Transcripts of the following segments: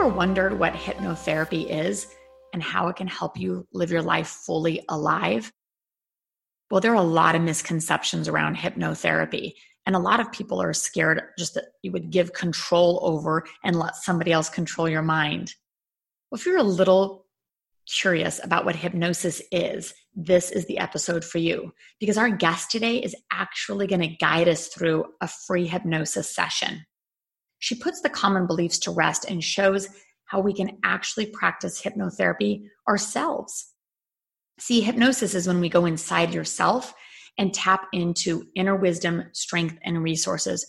Ever wondered what hypnotherapy is and how it can help you live your life fully alive? Well, there are a lot of misconceptions around hypnotherapy. And a lot of people are scared just that you would give control over and let somebody else control your mind. Well, if you're a little curious about what hypnosis is, this is the episode for you because our guest today is actually going to guide us through a free hypnosis session. She puts the common beliefs to rest and shows how we can actually practice hypnotherapy ourselves. See, hypnosis is when we go inside yourself and tap into inner wisdom, strength, and resources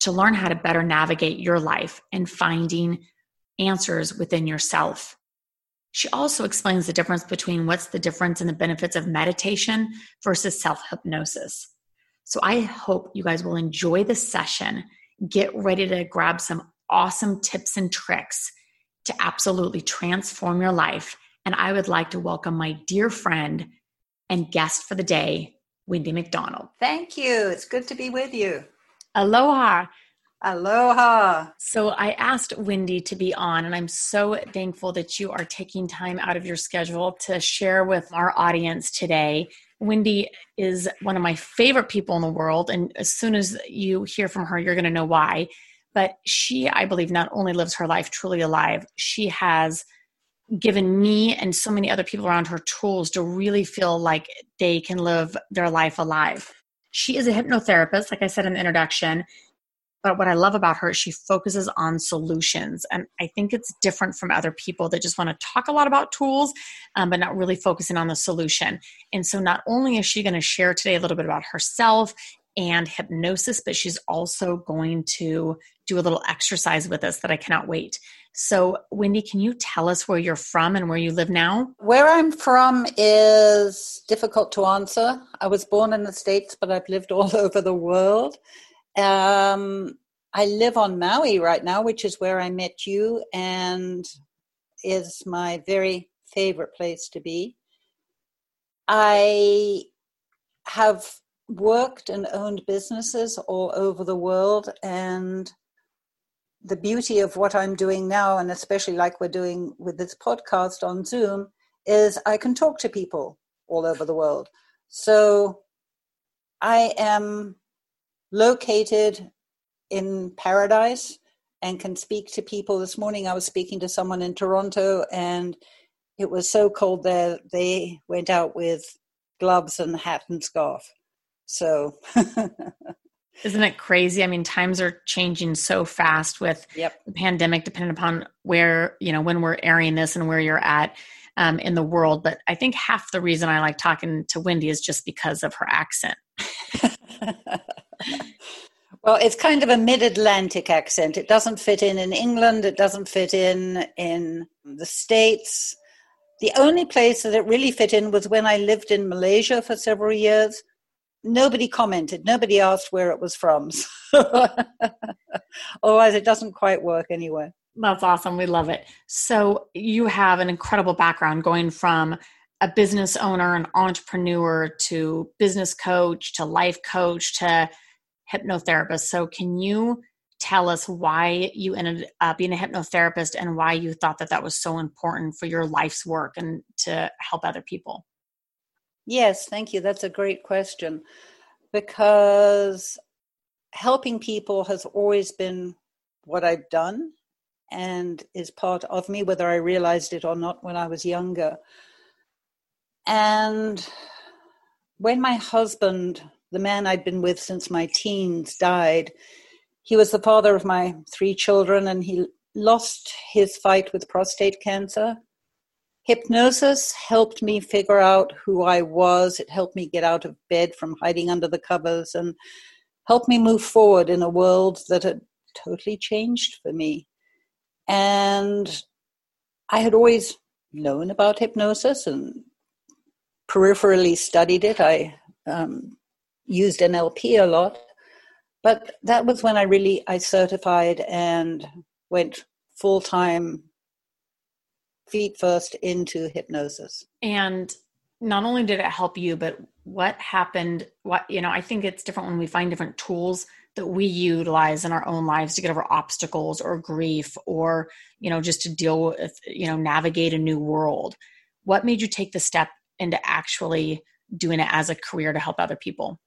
to learn how to better navigate your life and finding answers within yourself. She also explains the difference between what's the difference in the benefits of meditation versus self hypnosis. So I hope you guys will enjoy this session get ready to grab some awesome tips and tricks to absolutely transform your life. And I would like to welcome my dear friend and guest for the day, Wendy MacDonald. Thank you. It's good to be with you. Aloha. Aloha. So I asked Wendy to be on, and I'm so thankful that you are taking time out of your schedule to share with our audience today. Wendy is one of my favorite people in the world. And as soon as you hear from her, you're going to know why. But she, I believe, not only lives her life truly alive, she has given me and so many other people around her tools to really feel like they can live their life alive. She is a hypnotherapist, like I said in the introduction, but what I love about her is she focuses on solutions. And I think it's different from other people that just want to talk a lot about tools, um, but not really focusing on the solution. And so not only is she going to share today a little bit about herself and hypnosis, but she's also going to do a little exercise with us that I cannot wait. So, Wendy, can you tell us where you're from and where you live now? Where I'm from is difficult to answer. I was born in the States, but I've lived all over the world. Um, I live on Maui right now, which is where I met you and is my very favorite place to be. I have worked and owned businesses all over the world and the beauty of what I'm doing now, and especially like we're doing with this podcast on Zoom, is I can talk to people all over the world. So I am located in paradise and can speak to people. This morning I was speaking to someone in Toronto and it was so cold there they went out with gloves and hat and scarf. So Isn't it crazy? I mean, times are changing so fast with yep. the pandemic, depending upon where, you know, when we're airing this and where you're at um, in the world. But I think half the reason I like talking to Wendy is just because of her accent. well, it's kind of a mid-Atlantic accent. It doesn't fit in in England. It doesn't fit in in the States. The only place that it really fit in was when I lived in Malaysia for several years. Nobody commented. Nobody asked where it was from. Otherwise, it doesn't quite work anyway. That's awesome. We love it. So, you have an incredible background going from a business owner, an entrepreneur, to business coach, to life coach, to hypnotherapist. So, can you tell us why you ended up being a hypnotherapist and why you thought that that was so important for your life's work and to help other people? Yes, thank you. That's a great question because helping people has always been what I've done. and is part of me, whether I realized it or not when I was younger. And when my husband, the man I'd been with since my teens, died, he was the father of my three children and he lost his fight with prostate cancer. Hypnosis helped me figure out who I was. It helped me get out of bed from hiding under the covers and helped me move forward in a world that had totally changed for me. And I had always known about hypnosis and peripherally studied it. I um, used NLP a lot, but that was when I really I certified and went full time feet first into hypnosis. And not only did it help you, but what happened? What, you know, I think it's different when we find different tools that we utilize in our own lives to get over obstacles or grief or, you know, just to deal with, you know, navigate a new world. What made you take the step into actually doing it as a career to help other people?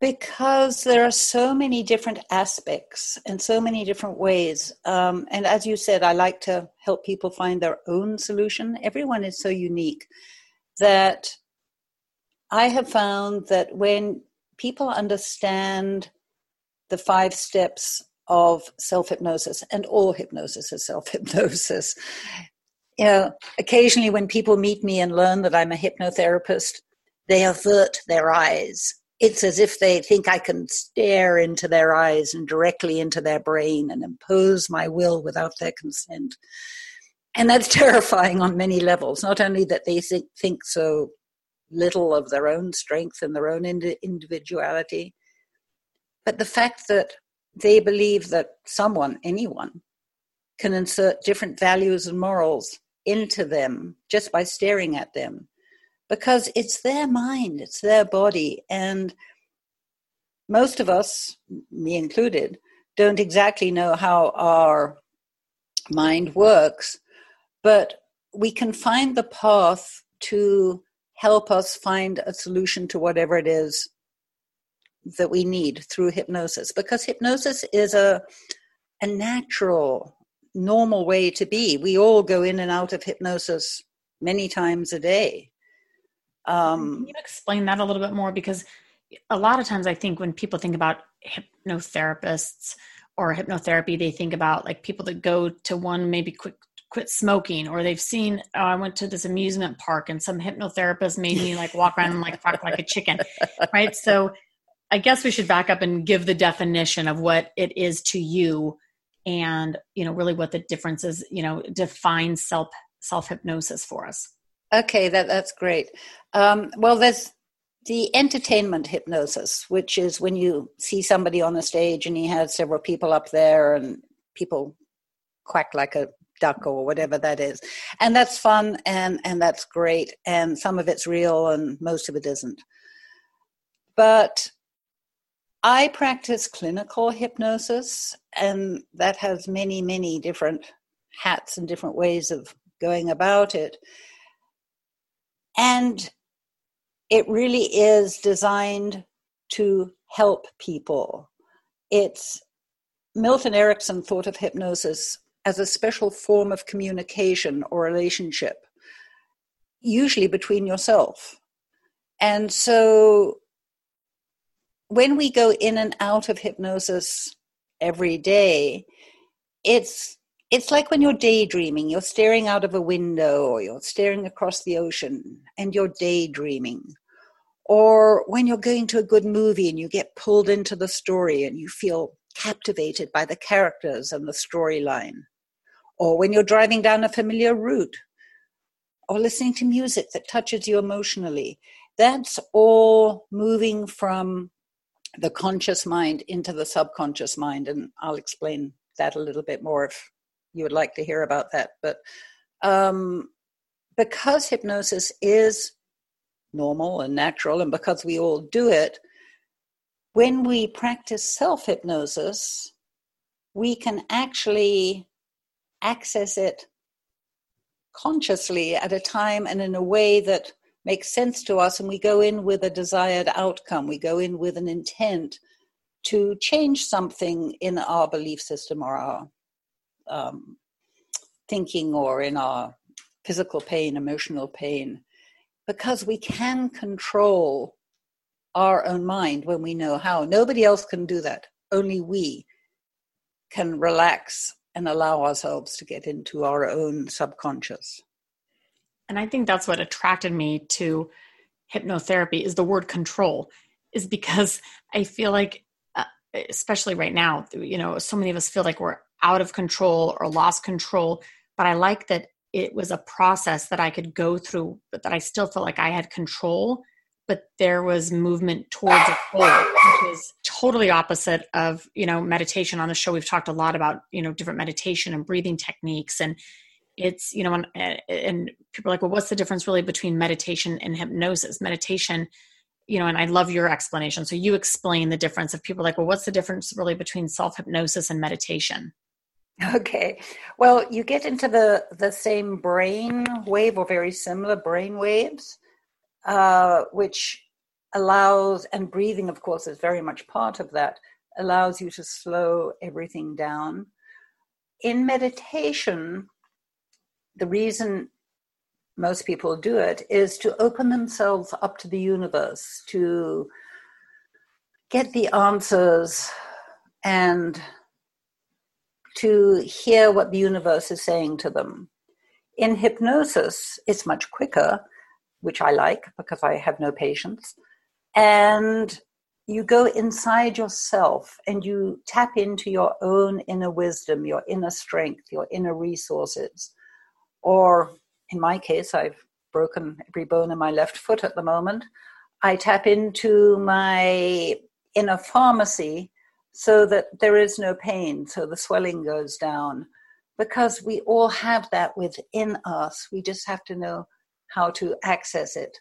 Because there are so many different aspects and so many different ways. Um, and as you said, I like to help people find their own solution. Everyone is so unique that I have found that when people understand the five steps of self hypnosis, and all hypnosis is self hypnosis. You know, occasionally when people meet me and learn that I'm a hypnotherapist, they avert their eyes it's as if they think I can stare into their eyes and directly into their brain and impose my will without their consent. And that's terrifying on many levels. Not only that they think, think so little of their own strength and their own ind- individuality, but the fact that they believe that someone, anyone, can insert different values and morals into them just by staring at them because it's their mind, it's their body. And most of us, me included, don't exactly know how our mind works, but we can find the path to help us find a solution to whatever it is that we need through hypnosis because hypnosis is a a natural normal way to be we all go in and out of hypnosis many times a day um, Can you explain that a little bit more? Because a lot of times I think when people think about hypnotherapists or hypnotherapy, they think about like people that go to one maybe quit quit smoking or they've seen oh, I went to this amusement park and some hypnotherapist made me like walk around and like like a chicken. Right. So I guess we should back up and give the definition of what it is to you and you know really what the difference is, you know, define self self hypnosis for us. Okay, that that's great. Um, well, there's the entertainment hypnosis, which is when you see somebody on a stage and he has several people up there and people quack like a duck or whatever that is, and that's fun and and that's great, and some of it's real and most of it isn't. But I practice clinical hypnosis, and that has many many different hats and different ways of going about it and it really is designed to help people. It's Milton Erickson thought of hypnosis as a special form of communication or relationship, usually between yourself. And so when we go in and out of hypnosis every day, it's it's like when you're daydreaming, you're staring out of a window or you're staring across the ocean and you're daydreaming. Or when you're going to a good movie and you get pulled into the story and you feel captivated by the characters and the storyline. Or when you're driving down a familiar route or listening to music that touches you emotionally. That's all moving from the conscious mind into the subconscious mind. And I'll explain that a little bit more if you would like to hear about that. But um, because hypnosis is normal and natural, and because we all do it, when we practice self hypnosis, we can actually access it consciously at a time and in a way that makes sense to us, and we go in with a desired outcome. We go in with an intent to change something in our belief system or our um, thinking or in our physical pain, emotional pain, because we can control our own mind when we know how. Nobody else can do that. Only we can relax and allow ourselves to get into our own subconscious. And I think that's what attracted me to hypnotherapy is the word control is because I feel like especially right now, you know, so many of us feel like we're out of control or lost control, but I like that it was a process that I could go through, but that I still felt like I had control, but there was movement towards a goal, which is totally opposite of, you know, meditation. On the show, we've talked a lot about, you know, different meditation and breathing techniques. And it's, you know, and, and people are like, well, what's the difference really between meditation and hypnosis? Meditation, you know, and I love your explanation. So you explain the difference of people like, well, what's the difference really between self hypnosis and meditation? Okay. Well, you get into the the same brain wave or very similar brain waves, uh, which allows and breathing, of course, is very much part of that. Allows you to slow everything down. In meditation, the reason most people do it is to open themselves up to the universe, to get the answers and to hear what the universe is saying to them. In hypnosis, it's much quicker, which I like because I have no patience. And you go inside yourself and you tap into your own inner wisdom, your inner strength, your inner resources. Or in my case, I've broken every bone in my left foot at the moment. I tap into my inner pharmacy so that there is no pain, so the swelling goes down. Because we all have that within us, we just have to know how to access it.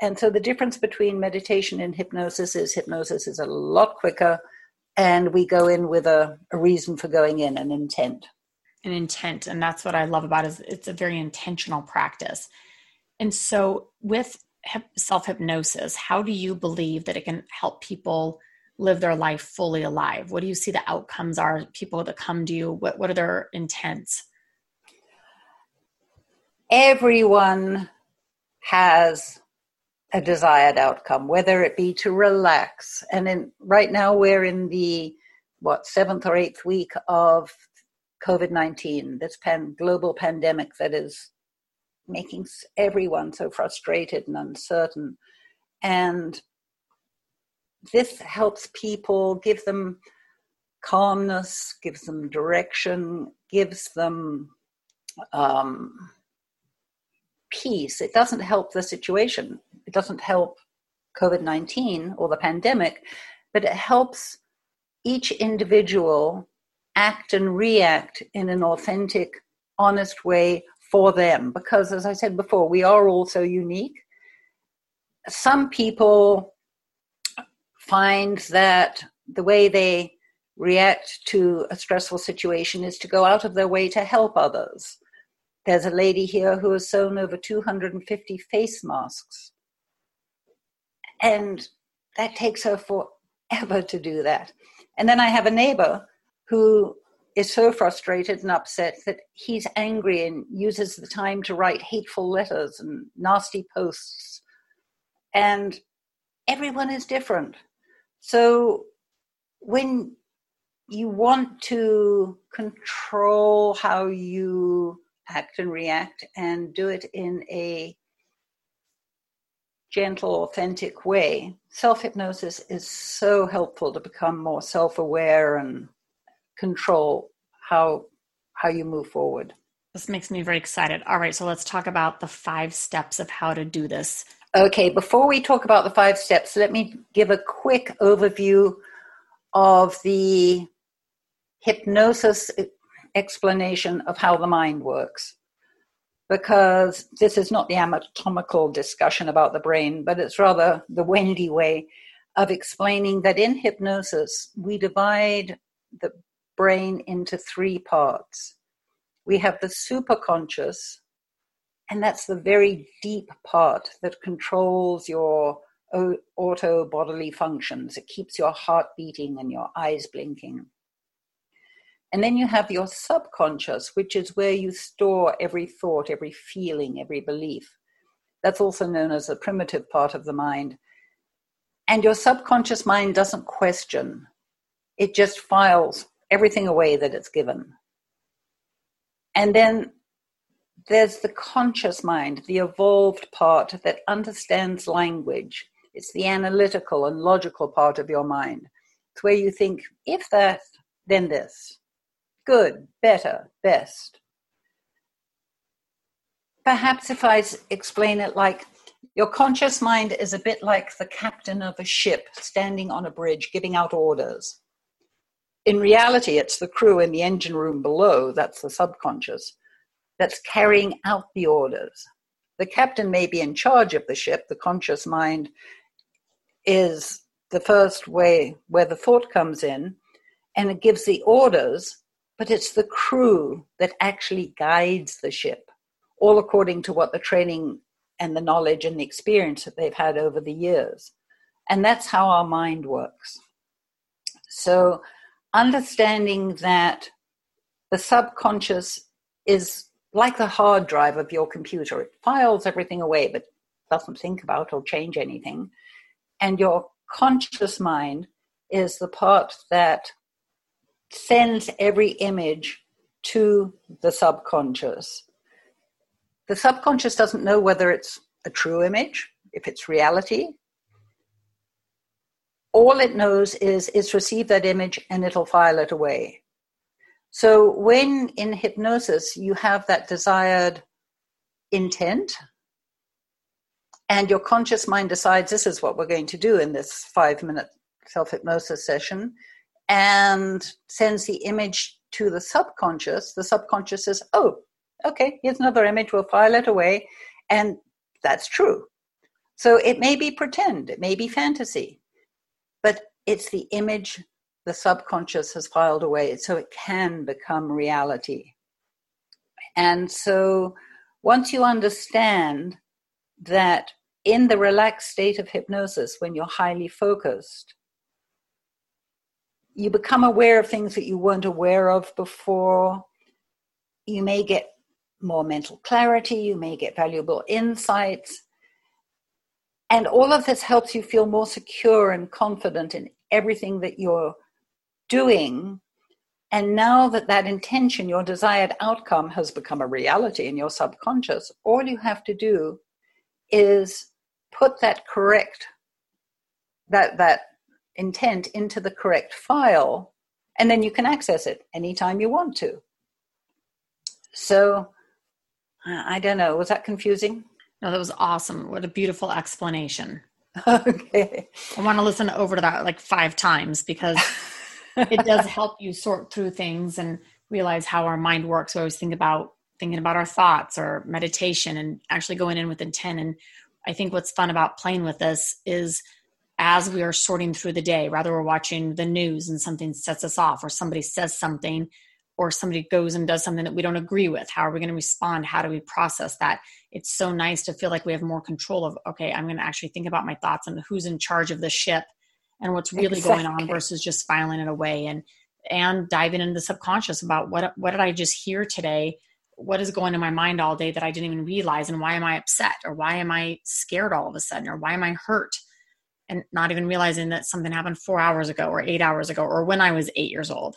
And so the difference between meditation and hypnosis is hypnosis is a lot quicker, and we go in with a, a reason for going in, an intent. An intent, and that's what I love about it is it's a very intentional practice. And so with self hypnosis, how do you believe that it can help people live their life fully alive? What do you see the outcomes are? People that come to you, what, what are their intents? Everyone has a desired outcome, whether it be to relax. And in, right now we're in the what seventh or eighth week of COVID nineteen, this pan, global pandemic that is making everyone so frustrated and uncertain. And this helps people, give them calmness, gives them direction, gives them um, peace. It doesn't help the situation. It doesn't help COVID 19 or the pandemic, but it helps each individual act and react in an authentic, honest way for them. Because, as I said before, we are all so unique. Some people find that the way they react to a stressful situation is to go out of their way to help others. There's a lady here who has sewn over 250 face masks. And that takes her forever to do that. And then I have a neighbor who is so frustrated and upset that he's angry and uses the time to write hateful letters and nasty posts. And everyone is different. So when you want to control how you act and react and do it in a gentle, authentic way, self hypnosis is so helpful to become more self aware and control how how you move forward. This makes me very excited. All right, so let's talk about the five steps of how to do this. Okay, before we talk about the five steps, let me give a quick overview of the hypnosis explanation of how the mind works. Because this is not the anatomical discussion about the brain, but it's rather the Wendy way of explaining that in hypnosis, we divide the brain into three parts. We have the superconscious, and that's the very deep part that controls your uh, auto bodily functions. It keeps your heart beating and your eyes blinking. And then you have your subconscious, which is where you store every thought, every feeling, every belief. That's also known as the primitive part of the mind. And your subconscious mind doesn't question, it just files everything away that it's given. And then there's the conscious mind, the evolved part that understands language. It's the analytical and logical part of your mind. It's where you think, if that, then this good, better, best. Perhaps if I explain it like your conscious mind is a bit like the captain of a ship standing on a bridge giving out orders. In reality, it's the crew in the engine room below, that's the subconscious, that's carrying out the orders. The captain may be in charge of the ship, the conscious mind is the first way where the thought comes in, and it gives the orders, but it's the crew that actually guides the ship, all according to what the training and the knowledge and the experience that they've had over the years. And that's how our mind works. So, understanding that the subconscious is like the hard drive of your computer, it files everything away but doesn't think about or change anything. And your conscious mind is the part that sends every image to the subconscious. The subconscious doesn't know whether it's a true image, if it's reality. All it knows is it's received that image and it'll file it away. So when in hypnosis you have that desired intent, and your conscious mind decides this is what we're going to do in this five minute self hypnosis session, and sends the image to the subconscious, the subconscious says, Oh, okay, here's another image, we'll file it away. And that's true. So it may be pretend, it may be fantasy, but it's the image the subconscious has filed away so it can become reality. And so once you understand that in the relaxed state of hypnosis, when you're highly focused, you become aware of things that you weren't aware of before. You may get more mental clarity, you may get valuable insights. And all of this helps you feel more secure and confident in everything that you're doing. And now that that intention, your desired outcome, has become a reality in your subconscious, all you have to do is put that correct, that, that intent into the correct file, and then you can access it anytime you want to. So, I don't know. Was that confusing? No, that was awesome. What a beautiful explanation. Okay. I want to listen over to that like five times because it does help you sort through things and realize how our mind works. We always think about thinking about our thoughts or meditation and actually going in with intent. And I think what's fun about playing with this is as we are sorting through the day, rather we're watching the news and something sets us off, or somebody says something, or somebody goes and does something that we don't agree with. How are we going to respond? How do we process that? It's so nice to feel like we have more control of, okay, I'm going to actually think about my thoughts and who's in charge of the ship and what's really exactly. going on versus just filing it away and and diving into the subconscious about what what did I just hear today? What is going in my mind all day that I didn't even realize and why am I upset or why am I scared all of a sudden or why am I hurt? and not even realizing that something happened four hours ago or eight hours ago or when I was eight years old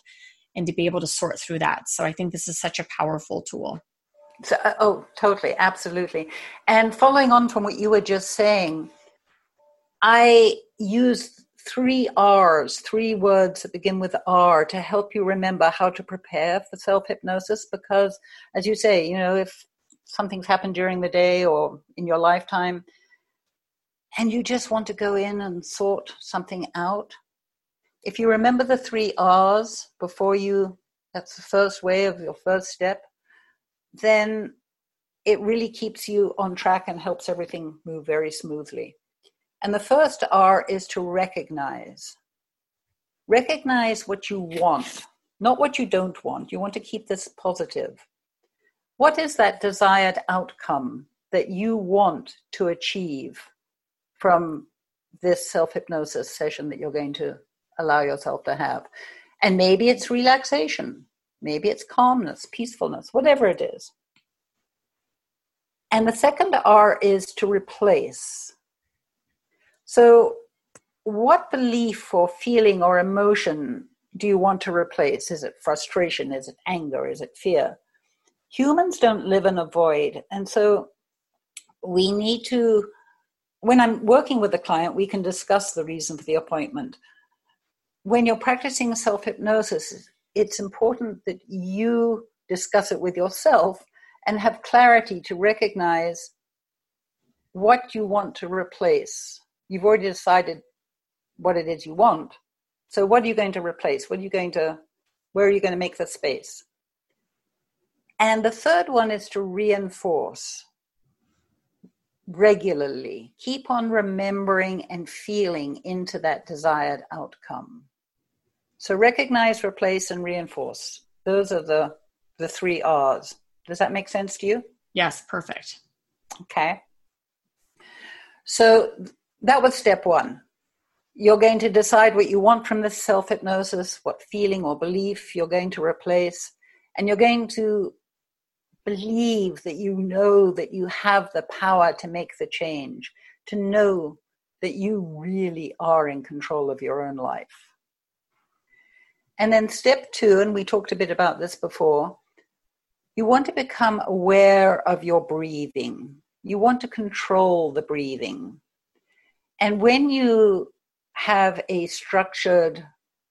and to be able to sort through that. So I think this is such a powerful tool. So, uh, oh, totally, absolutely. And following on from what you were just saying, I use three R's, three words that begin with R to help you remember how to prepare for self hypnosis. Because, as you say, you know, if something's happened during the day or in your lifetime, and you just want to go in and sort something out, if you remember the three R's before you, that's the first way of your first step, then it really keeps you on track and helps everything move very smoothly. And the first R is to recognize. Recognize what you want, not what you don't want. You want to keep this positive. What is that desired outcome that you want to achieve from this self hypnosis session that you're going to allow yourself to have. And maybe it's relaxation. Maybe it's calmness, peacefulness, whatever it is. And the second R is to replace. So, what belief or feeling or emotion do you want to replace? Is it frustration? Is it anger? Is it fear? Humans don't live in a void. And so, we need to, when I'm working with a client, we can discuss the reason for the appointment. When you're practicing self hypnosis, it's important that you discuss it with yourself and have clarity to recognize what you want to replace. You've already decided what it is you want. So, what are you going to replace? What are you going to, where are you going to make the space? And the third one is to reinforce regularly. Keep on remembering and feeling into that desired outcome. So recognize, replace, and reinforce. Those are the, the three R's. Does that make sense to you? Yes, perfect. Okay. So that was step one. You're going to decide what you want from this self hypnosis, what feeling or belief you're going to replace, and you're going to believe that you know that you have the power to make the change, to know that you really are in control of your own life. And then step two, and we talked a bit about this before, you want to become aware of your breathing. You want to control the breathing. And when you have a structured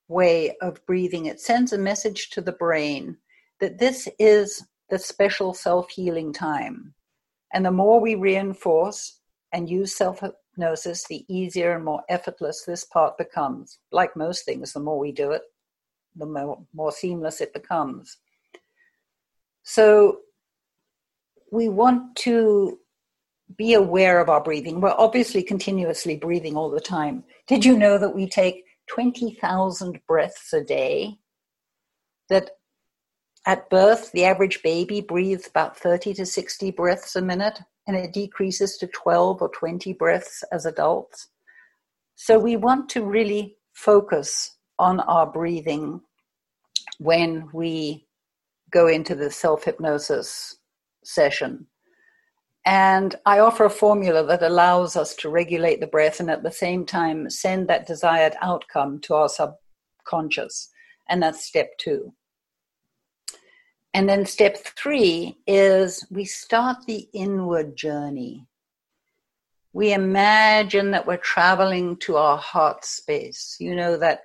way of breathing, it sends a message to the brain that this is the special self healing time. And the more we reinforce and use self hypnosis, the easier and more effortless this part becomes. Like most things, the more we do it, the more, more seamless it becomes. So we want to be aware of our breathing. We're obviously continuously breathing all the time. Did you know that we take 20,000 breaths a day? That at birth, the average baby breathes about 30 to 60 breaths a minute, and it decreases to 12 or 20 breaths as adults. So we want to really focus on our breathing when we go into the self hypnosis session. And I offer a formula that allows us to regulate the breath and at the same time send that desired outcome to our subconscious. And that's step two. And then step three is we start the inward journey. We imagine that we're traveling to our heart space. You know that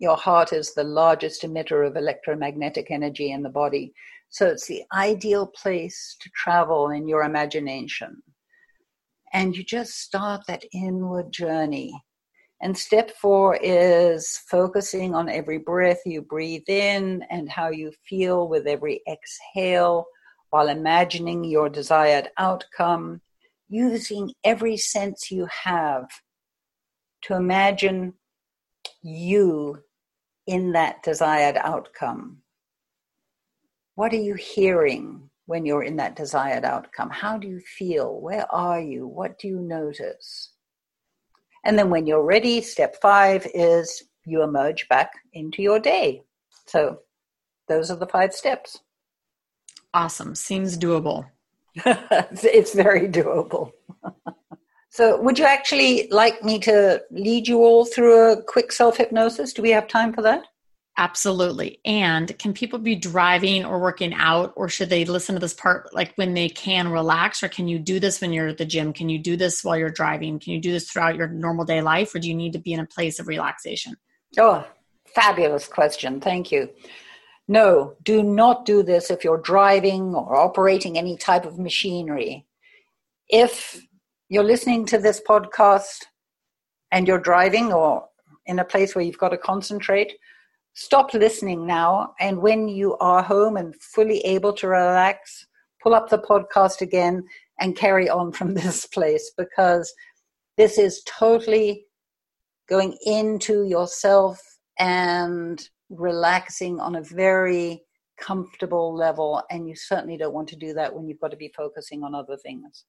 your heart is the largest emitter of electromagnetic energy in the body. So it's the ideal place to travel in your imagination. And you just start that inward journey. And step four is focusing on every breath you breathe in and how you feel with every exhale while imagining your desired outcome, using every sense you have to imagine you in that desired outcome. What are you hearing when you're in that desired outcome? How do you feel? Where are you? What do you notice? And then when you're ready, step five is you emerge back into your day. So those are the five steps. Awesome. Seems doable. it's very doable. so, would you actually like me to lead you all through a quick self hypnosis? Do we have time for that? Absolutely. And can people be driving or working out, or should they listen to this part like when they can relax? Or can you do this when you're at the gym? Can you do this while you're driving? Can you do this throughout your normal day life, or do you need to be in a place of relaxation? Oh, fabulous question. Thank you. No, do not do this if you're driving or operating any type of machinery. If you're listening to this podcast and you're driving or in a place where you've got to concentrate, stop listening now. And when you are home and fully able to relax, pull up the podcast again and carry on from this place because this is totally going into yourself and relaxing on a very comfortable level. And you certainly don't want to do that when you've got to be focusing on other things.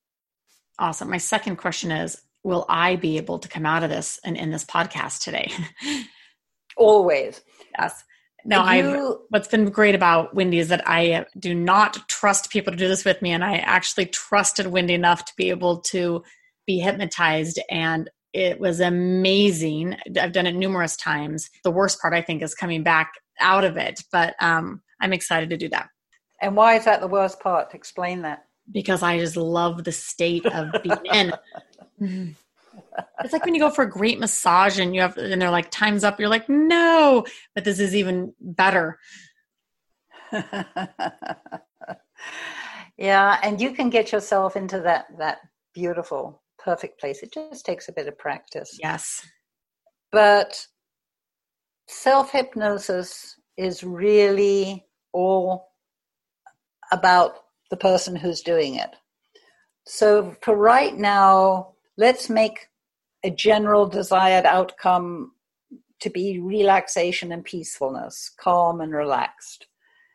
Awesome. My second question is Will I be able to come out of this and in this podcast today? Always. Yes. Now, I what's been great about Wendy is that I do not trust people to do this with me, and I actually trusted Wendy enough to be able to be hypnotized, and it was amazing. I've done it numerous times. The worst part, I think, is coming back out of it, but um, I'm excited to do that. And why is that the worst part? Explain that. Because I just love the state of being in. it's like when you go for a great massage and you have and they're like time's up. You're like no. But this is even better. Yeah and you can get yourself into that that beautiful perfect place. It just takes a bit of practice. Yes. But self hypnosis is really all about the person who's doing it so for right now let's make a general desired outcome to be relaxation and peacefulness, calm and relaxed.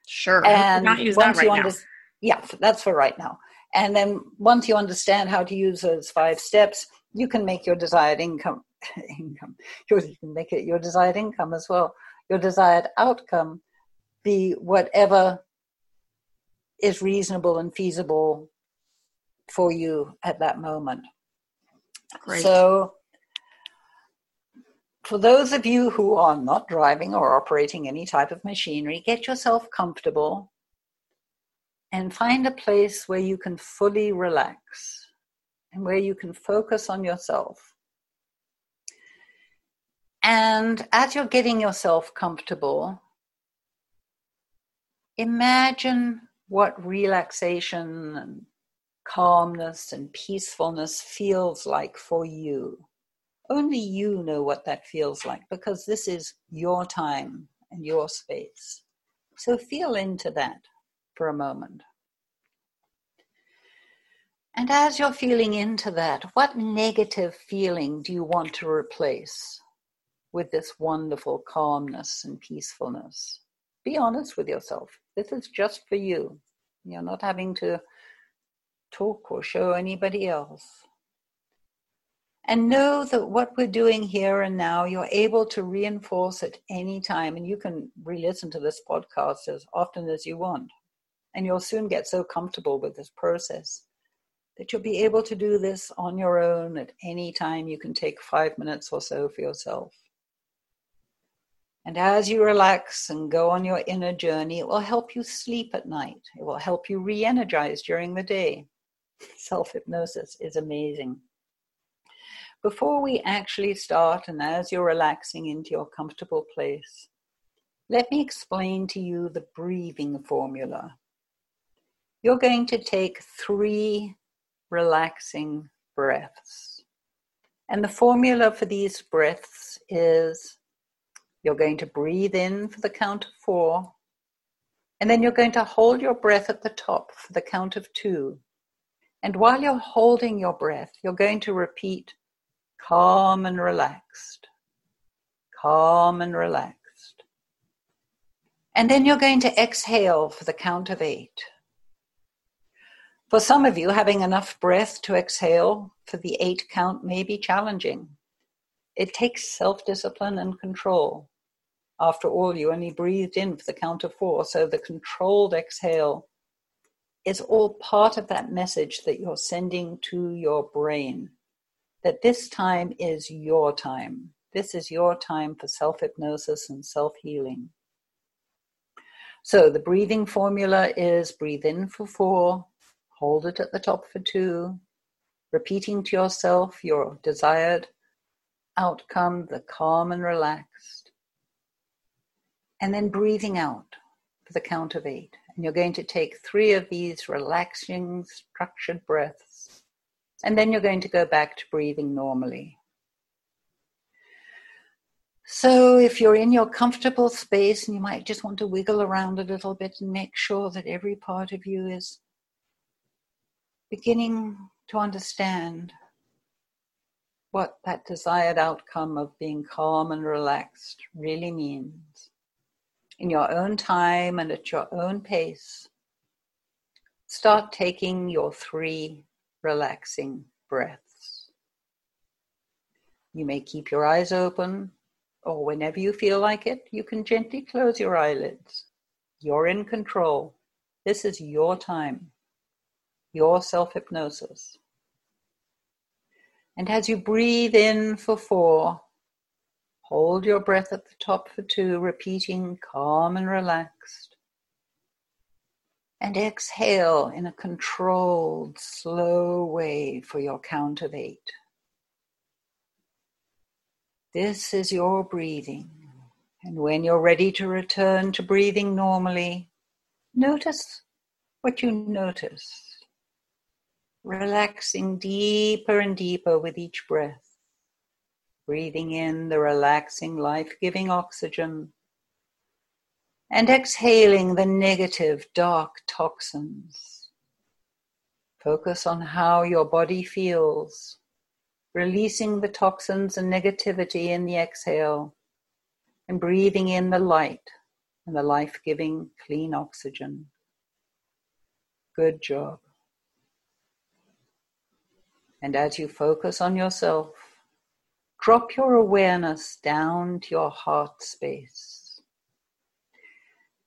Sure. And not use that right under- now. Yeah, that's for right now. And then once you understand how to use those five steps, you can make your desired income income. You can make it your desired income as well. Your desired outcome be whatever is reasonable and feasible for you at that moment. Great. So for those of you who are not driving or operating any type of machinery, get yourself comfortable and find a place where you can fully relax and where you can focus on yourself. And as you're getting yourself comfortable, imagine what relaxation and calmness and peacefulness feels like for you. Only you know what that feels like because this is your time and your space. So feel into that for a moment. And as you're feeling into that, what negative feeling do you want to replace with this wonderful calmness and peacefulness? Be honest with yourself. This is just for you. You're not having to talk or show anybody else. And know that what we're doing here and now, you're able to reinforce at any time. And you can re listen to this podcast as often as you want. And you'll soon get so comfortable with this process that you'll be able to do this on your own at any time. You can take five minutes or so for yourself. And as you relax and go on your inner journey, it will help you sleep at night. It will help you re energize during the day. Self hypnosis is amazing before we actually start, and as you're relaxing into your comfortable place, let me explain to you the breathing formula. You're going to take three relaxing breaths. And the formula for these breaths is you're going to breathe in for the count of four, and then you're going to hold your breath at the top for the count of two. And while you're holding your breath, you're going to repeat calm and relaxed, calm and relaxed. And then you're going to exhale for the count of eight. For some of you, having enough breath to exhale for the eight count may be challenging. It takes self discipline and control. After all, you only breathed in for the count of four, so the controlled exhale is all part of that message that you're sending to your brain that this time is your time. This is your time for self hypnosis and self healing. So the breathing formula is breathe in for four, hold it at the top for two, repeating to yourself your desired outcome, the calm and relaxed, and then breathing out for the count of eight. And you're going to take three of these relaxing, structured breaths and then you're going to go back to breathing normally. So, if you're in your comfortable space and you might just want to wiggle around a little bit and make sure that every part of you is beginning to understand what that desired outcome of being calm and relaxed really means. In your own time and at your own pace, start taking your three relaxing breaths. You may keep your eyes open or whenever you feel like it, you can gently close your eyelids. You're in control. This is your time, your self hypnosis. And as you breathe in for four, hold your breath at the top for two, repeating calm and relaxed. And exhale in a controlled, slow way for your count of eight. This is your breathing. And when you're ready to return to breathing normally, notice what you notice. Relaxing deeper and deeper with each breath. Breathing in the relaxing, life giving oxygen. And exhaling the negative, dark toxins. Focus on how your body feels releasing the toxins and negativity in the exhale, and breathing in the light and the life giving clean oxygen. Good job. And as you focus on yourself, drop your awareness down to your heart space.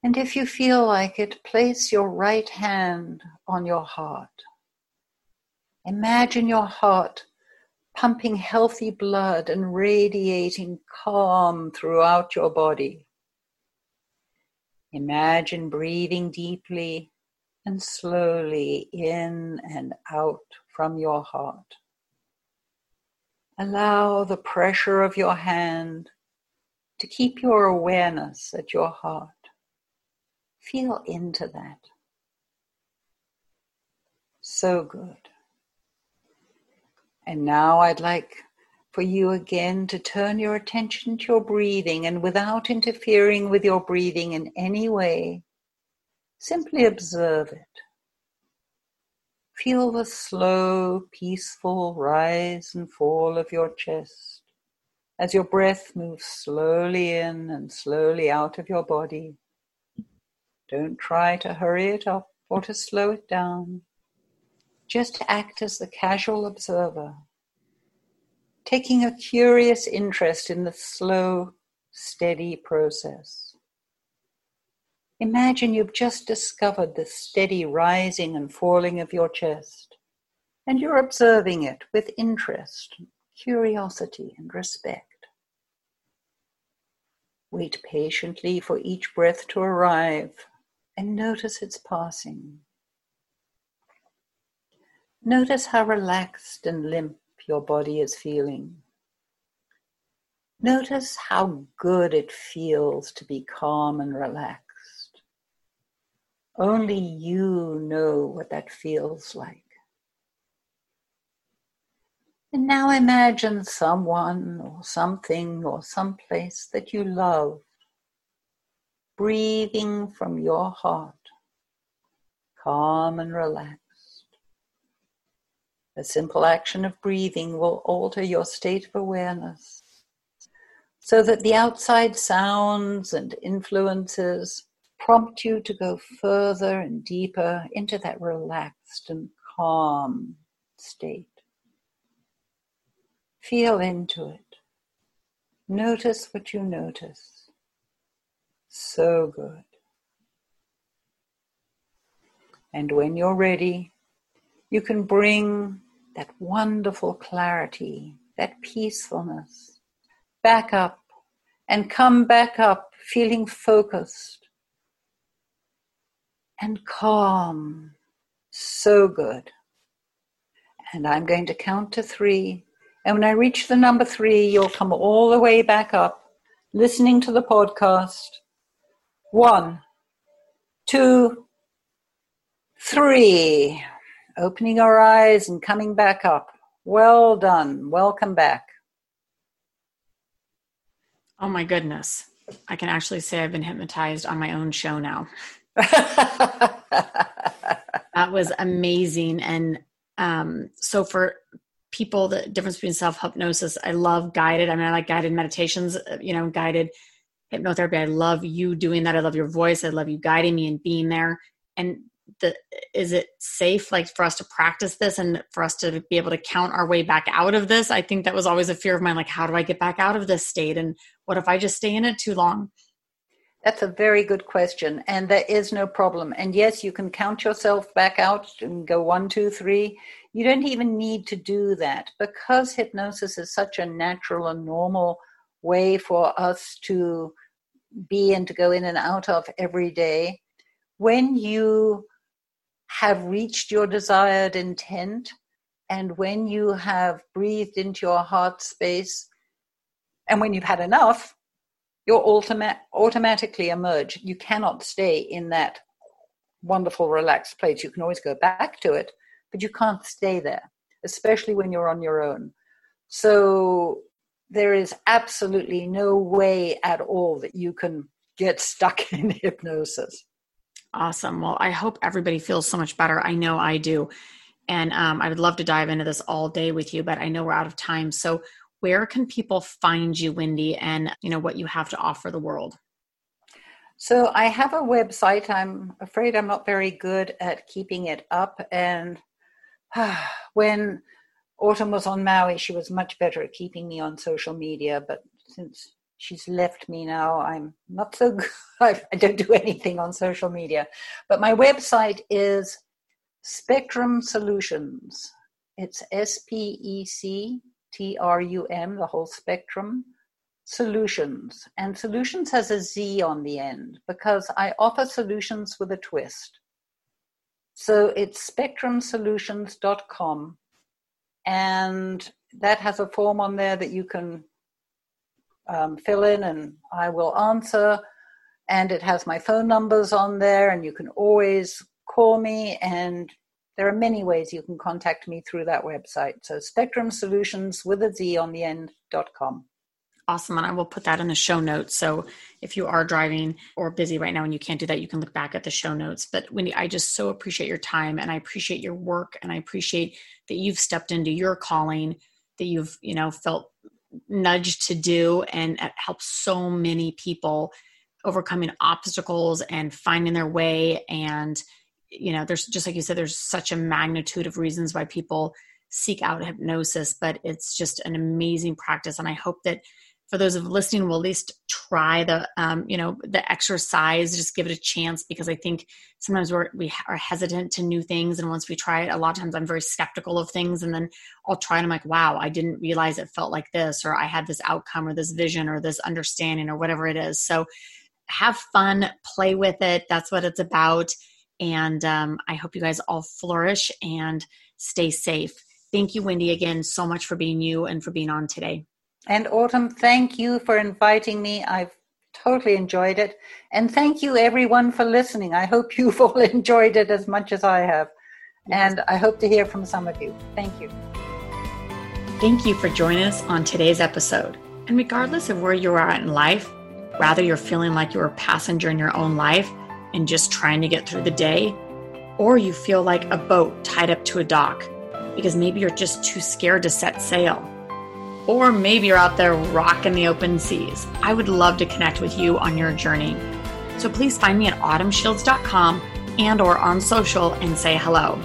And if you feel like it, place your right hand on your heart. Imagine your heart pumping healthy blood and radiating calm throughout your body. Imagine breathing deeply and slowly in and out from your heart. Allow the pressure of your hand to keep your awareness at your heart. Feel into that. So good. And now I'd like for you again to turn your attention to your breathing and without interfering with your breathing in any way, simply observe it. Feel the slow, peaceful rise and fall of your chest as your breath moves slowly in and slowly out of your body. Don't try to hurry it up or to slow it down. Just act as the casual observer, taking a curious interest in the slow, steady process. Imagine you've just discovered the steady rising and falling of your chest, and you're observing it with interest, curiosity, and respect. Wait patiently for each breath to arrive and notice its passing. Notice how relaxed and limp your body is feeling. Notice how good it feels to be calm and relaxed. Only you know what that feels like. And now imagine someone or something or someplace that you love breathing from your heart, calm and relaxed. A simple action of breathing will alter your state of awareness so that the outside sounds and influences prompt you to go further and deeper into that relaxed and calm state. Feel into it. Notice what you notice. So good. And when you're ready, you can bring that wonderful clarity, that peacefulness back up and come back up feeling focused and calm. So good. And I'm going to count to three. And when I reach the number three, you'll come all the way back up, listening to the podcast. One, two, three opening our eyes and coming back up. Well done. Welcome back. Oh my goodness. I can actually say I've been hypnotized on my own show now. that was amazing. And um, so for people, the difference between self hypnosis, I love guided. I mean, I like guided meditations, uh, you know, guided hypnotherapy. I love you doing that. I love your voice. I love you guiding me and being there. And the is it safe like for us to practice this and for us to be able to count our way back out of this i think that was always a fear of mine like how do i get back out of this state and what if i just stay in it too long that's a very good question and there is no problem. And yes you can count yourself back out and go one two three. You don't even need to do that. Because hypnosis is such a natural and normal way for us to be and to go in and out of every day when you have reached your desired intent and when you have breathed into your heart space and when you've had enough you'll automa- automatically emerge you cannot stay in that wonderful relaxed place you can always go back to it but you can't stay there especially when you're on your own so there is absolutely no way at all that you can get stuck in hypnosis Awesome. Well, I hope everybody feels so much better. I know I do. And um, I would love to dive into this all day with you, but I know we're out of time. So, where can people find you, Wendy, and you know what you have to offer the world? So, I have a website. I'm afraid I'm not very good at keeping it up. And when Autumn was on Maui, she was much better at keeping me on social media. But since she's left me now. I'm not so good. I don't do anything on social media. But my website is Spectrum Solutions. It's S P E C T R U M, the whole spectrum. Solutions. And solutions has a Z on the end because I offer solutions with a twist. So it's spectrumsolutionz.com. And that has a form on there that you can um, fill in and I will answer. And it has my phone numbers on there, and you can always call me. And there are many ways you can contact me through that website. So Spectrum Solutions with a Z on the end dot com. Awesome. And I will put that in the show notes. So if you are driving or busy right now and you can't do that, you can look back at the show notes. But Wendy, I just so appreciate your time and I appreciate your work and I appreciate that you've stepped into your calling, that you've, you know, felt nudge to do and it helps so many people overcoming obstacles and finding their way and you know there's just like you said there's such a magnitude of reasons why people seek out hypnosis but it's just an amazing practice. And i hope that for those of listening will at least try the um, you know the exercise just give it a chance because i think sometimes we're we are hesitant to new things. And once we try it a lot of times i'm very skeptical of things. And then i'll try and i'm like wow i didn't realize it felt like this or i had this outcome or this vision or this understanding or whatever it is. So have fun play with it. That's what it's about and um, i hope you guys all flourish and stay safe thank you wendy again so much for being you and for being on today and Autumn, thank you for inviting me. I've totally enjoyed it. And thank you, everyone, for listening. I hope you've all enjoyed it as much as I have. And I hope to hear from some of you. Thank you. Thank you for joining us on today's episode. And regardless of where you are in life, rather you're feeling like you're a passenger in your own life and just trying to get through the day, or you feel like a boat tied up to a dock because maybe you're just too scared to set sail or maybe you're out there rocking the open seas. I would love to connect with you on your journey. So please find me at autumnshields.com and or on social and say hello.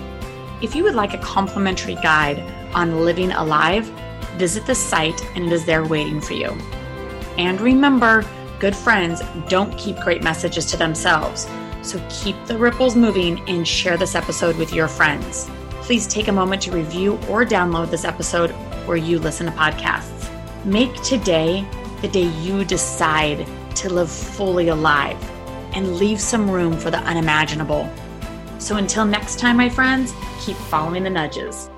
If you would like a complimentary guide on living alive, visit the site and it is there waiting for you. And remember, good friends don't keep great messages to themselves. So keep the ripples moving and share this episode with your friends. Please take a moment to review or download this episode where you listen to podcasts. Make today the day you decide to live fully alive and leave some room for the unimaginable. So until next time, my friends, keep following the nudges.